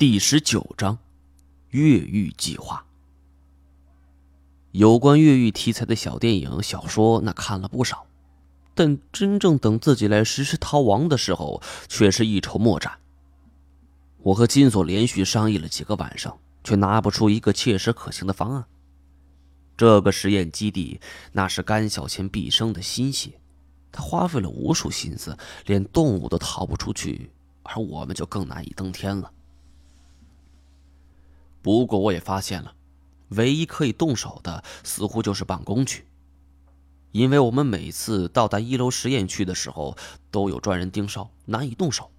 第十九章，越狱计划。有关越狱题材的小电影、小说，那看了不少，但真正等自己来实施逃亡的时候，却是一筹莫展。我和金锁连续商议了几个晚上，却拿不出一个切实可行的方案。这个实验基地，那是甘小千毕生的心血，他花费了无数心思，连动物都逃不出去，而我们就更难以登天了。不过我也发现了，唯一可以动手的似乎就是办公区，因为我们每次到达一楼实验区的时候都有专人盯梢，难以动手，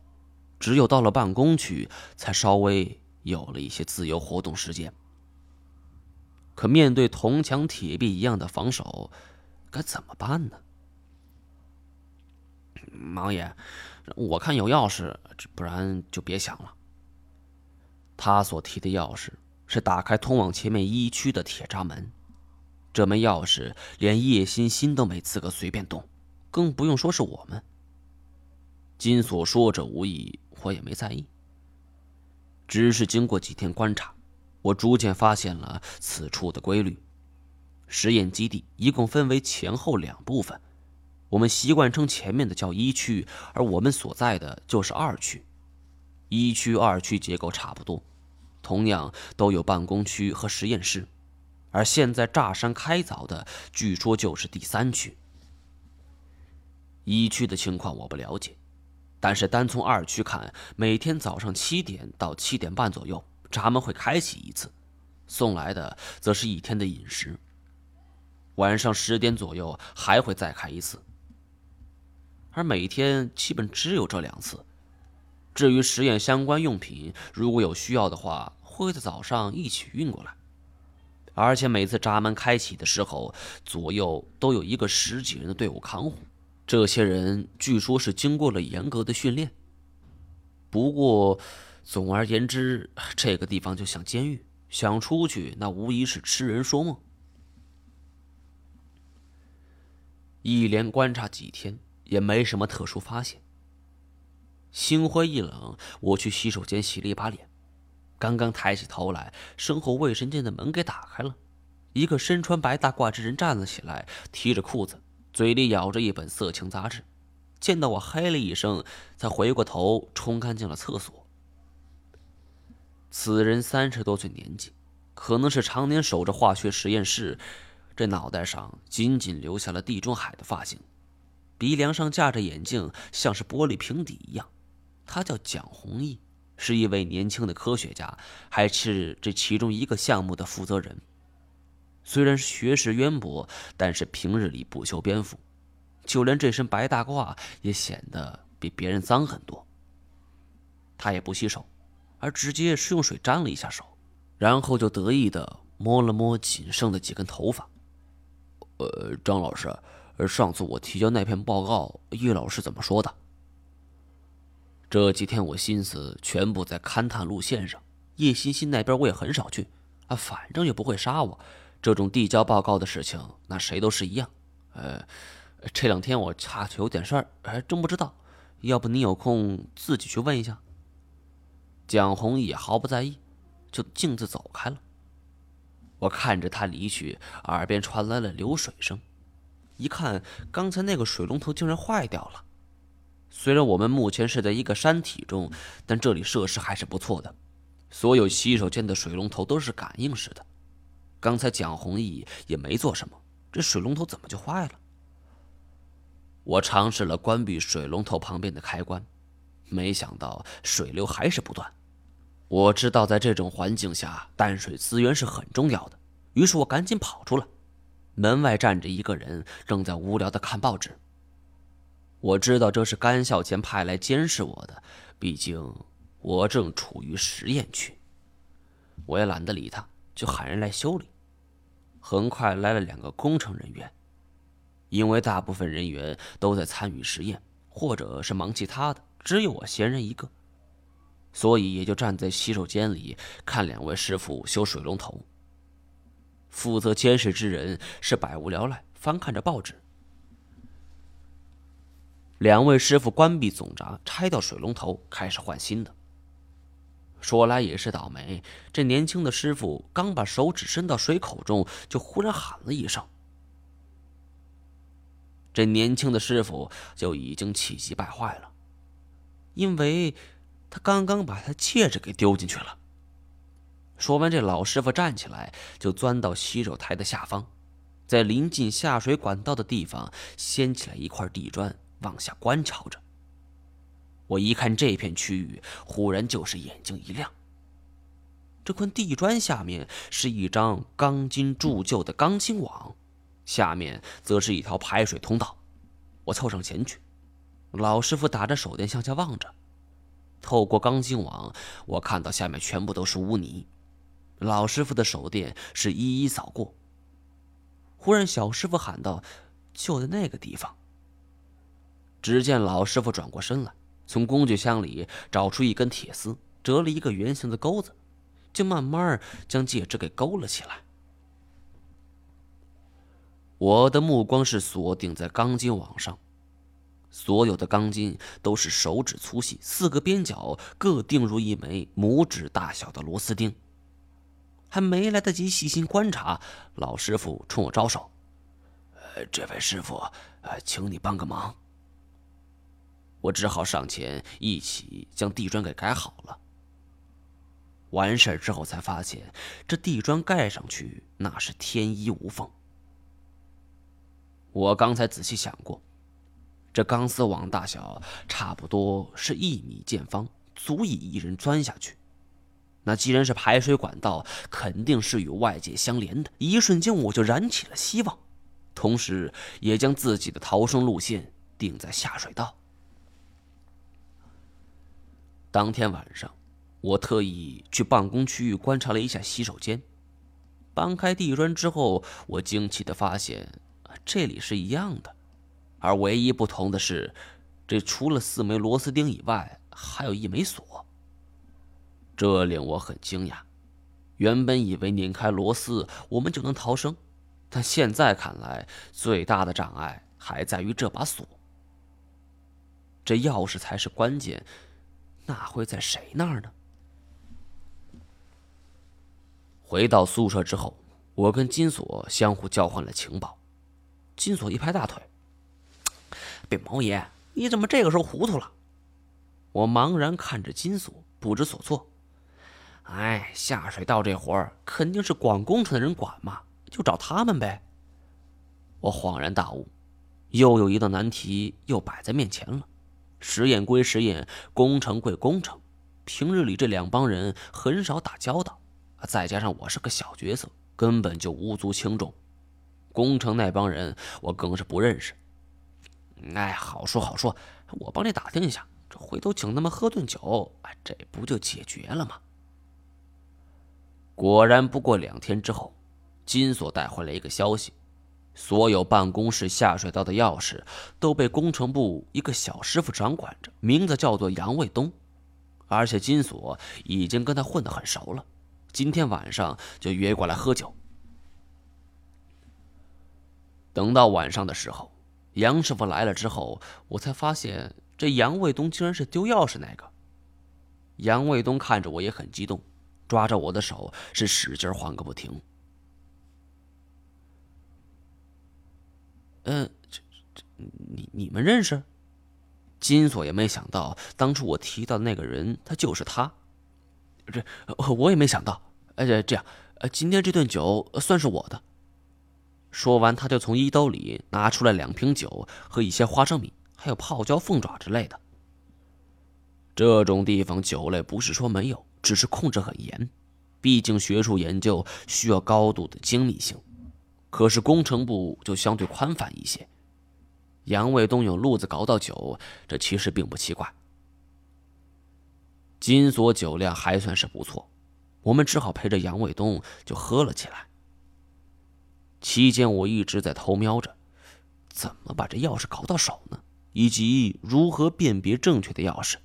只有到了办公区才稍微有了一些自由活动时间。可面对铜墙铁壁一样的防守，该怎么办呢？王爷，我看有钥匙，不然就别想了。他所提的钥匙是打开通往前面一区的铁闸门，这门钥匙连叶欣欣都没资格随便动，更不用说是我们。金锁说者无意，我也没在意。只是经过几天观察，我逐渐发现了此处的规律。实验基地一共分为前后两部分，我们习惯称前面的叫一区，而我们所在的就是二区。一区、二区结构差不多。同样都有办公区和实验室，而现在炸山开凿的，据说就是第三区。一区的情况我不了解，但是单从二区看，每天早上七点到七点半左右，闸门会开启一次，送来的则是一天的饮食。晚上十点左右还会再开一次，而每天基本只有这两次。至于实验相关用品，如果有需要的话，会在早上一起运过来。而且每次闸门开启的时候，左右都有一个十几人的队伍看护。这些人据说是经过了严格的训练。不过，总而言之，这个地方就像监狱，想出去那无疑是痴人说梦。一连观察几天，也没什么特殊发现。心灰意冷，我去洗手间洗了一把脸，刚刚抬起头来，身后卫生间的门给打开了，一个身穿白大褂之人站了起来，提着裤子，嘴里咬着一本色情杂志，见到我嘿了一声，才回过头冲干净了厕所。此人三十多岁年纪，可能是常年守着化学实验室，这脑袋上仅仅留下了地中海的发型，鼻梁上架着眼镜，像是玻璃瓶底一样。他叫蒋弘毅，是一位年轻的科学家，还是这其中一个项目的负责人。虽然学识渊博，但是平日里不修边幅，就连这身白大褂也显得比别人脏很多。他也不洗手，而直接是用水沾了一下手，然后就得意的摸了摸仅剩的几根头发。呃，张老师，上次我提交那篇报告，叶老师怎么说的？这几天我心思全部在勘探路线上，叶欣欣那边我也很少去，啊，反正也不会杀我。这种递交报告的事情，那谁都是一样。呃，这两天我下去有点事儿，还真不知道。要不你有空自己去问一下。蒋红也毫不在意，就径自走开了。我看着他离去，耳边传来了流水声，一看刚才那个水龙头竟然坏掉了。虽然我们目前是在一个山体中，但这里设施还是不错的。所有洗手间的水龙头都是感应式的。刚才蒋弘毅也没做什么，这水龙头怎么就坏了？我尝试了关闭水龙头旁边的开关，没想到水流还是不断。我知道在这种环境下，淡水资源是很重要的，于是我赶紧跑出来。门外站着一个人，正在无聊的看报纸。我知道这是甘孝乾派来监视我的，毕竟我正处于实验区。我也懒得理他，就喊人来修理。很快来了两个工程人员，因为大部分人员都在参与实验，或者是忙其他的，只有我闲人一个，所以也就站在洗手间里看两位师傅修水龙头。负责监视之人是百无聊赖，翻看着报纸。两位师傅关闭总闸，拆掉水龙头，开始换新的。说来也是倒霉，这年轻的师傅刚把手指伸到水口中，就忽然喊了一声。这年轻的师傅就已经气急败坏了，因为他刚刚把他戒指给丢进去了。说完，这老师傅站起来，就钻到洗手台的下方，在临近下水管道的地方掀起来一块地砖，往下观瞧着。我一看这片区域，忽然就是眼睛一亮。这块地砖下面是一张钢筋铸就的钢筋网，下面则是一条排水通道。我凑上前去，老师傅打着手电向下望着，透过钢筋网，我看到下面全部都是污泥。老师傅的手电是一一扫过。忽然，小师傅喊道：“就在那个地方。”只见老师傅转过身来。从工具箱里找出一根铁丝，折了一个圆形的钩子，就慢慢将戒指给勾了起来。我的目光是锁定在钢筋网上，所有的钢筋都是手指粗细，四个边角各钉入一枚拇指大小的螺丝钉。还没来得及细心观察，老师傅冲我招手：“呃，这位师傅，呃，请你帮个忙。”我只好上前一起将地砖给盖好了。完事之后才发现，这地砖盖上去那是天衣无缝。我刚才仔细想过，这钢丝网大小差不多是一米见方，足以一人钻下去。那既然是排水管道，肯定是与外界相连的。一瞬间，我就燃起了希望，同时也将自己的逃生路线定在下水道。当天晚上，我特意去办公区域观察了一下洗手间。搬开地砖之后，我惊奇的发现，这里是一样的，而唯一不同的是，这除了四枚螺丝钉以外，还有一枚锁。这令我很惊讶。原本以为拧开螺丝，我们就能逃生，但现在看来，最大的障碍还在于这把锁。这钥匙才是关键。那会在谁那儿呢？回到宿舍之后，我跟金锁相互交换了情报。金锁一拍大腿：“禀毛爷，你怎么这个时候糊涂了？”我茫然看着金锁，不知所措。哎，下水道这活儿肯定是管工程的人管嘛，就找他们呗。我恍然大悟，又有一道难题又摆在面前了。实验归实验，工程归工程。平日里这两帮人很少打交道，再加上我是个小角色，根本就无足轻重。工程那帮人我更是不认识。哎，好说好说，我帮你打听一下，这回头请他们喝顿酒，这不就解决了吗？果然，不过两天之后，金锁带回来一个消息。所有办公室下水道的钥匙都被工程部一个小师傅掌管着，名字叫做杨卫东，而且金锁已经跟他混得很熟了。今天晚上就约过来喝酒。等到晚上的时候，杨师傅来了之后，我才发现这杨卫东竟然是丢钥匙那个。杨卫东看着我也很激动，抓着我的手是使劲晃个不停。嗯，这这，你你们认识？金锁也没想到，当初我提到的那个人，他就是他。这我也没想到。哎，这样，呃，今天这顿酒算是我的。说完，他就从衣兜里拿出来两瓶酒和一些花生米，还有泡椒凤爪之类的。这种地方酒类不是说没有，只是控制很严，毕竟学术研究需要高度的精密性。可是工程部就相对宽泛一些，杨卫东有路子搞到酒，这其实并不奇怪。金锁酒量还算是不错，我们只好陪着杨卫东就喝了起来。期间我一直在偷瞄着，怎么把这钥匙搞到手呢？以及如何辨别正确的钥匙。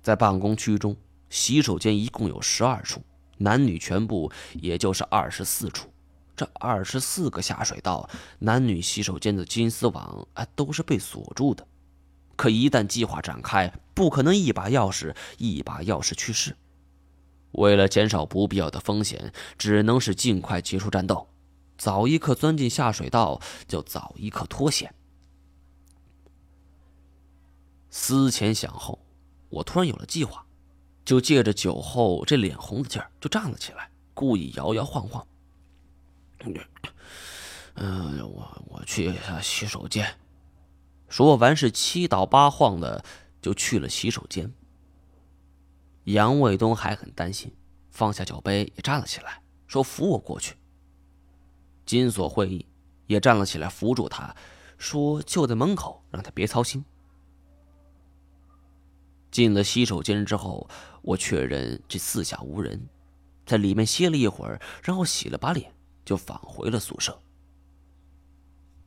在办公区中，洗手间一共有十二处，男女全部也就是二十四处。这二十四个下水道，男女洗手间的金丝网啊，都是被锁住的。可一旦计划展开，不可能一把钥匙一把钥匙去试。为了减少不必要的风险，只能是尽快结束战斗，早一刻钻进下水道，就早一刻脱险。思前想后，我突然有了计划，就借着酒后这脸红的劲儿，就站了起来，故意摇摇晃晃。嗯，我我去洗手间。说完是七倒八晃的就去了洗手间。杨卫东还很担心，放下酒杯也站了起来，说扶我过去。金锁会议也站了起来扶住他，说就在门口，让他别操心。进了洗手间之后，我确认这四下无人，在里面歇了一会儿，然后洗了把脸，就返回了宿舍。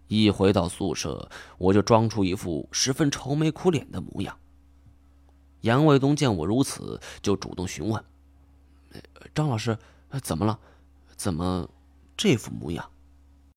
一回到宿舍，我就装出一副十分愁眉苦脸的模样。杨卫东见我如此，就主动询问：“张老师，怎么了？怎么这副模样？”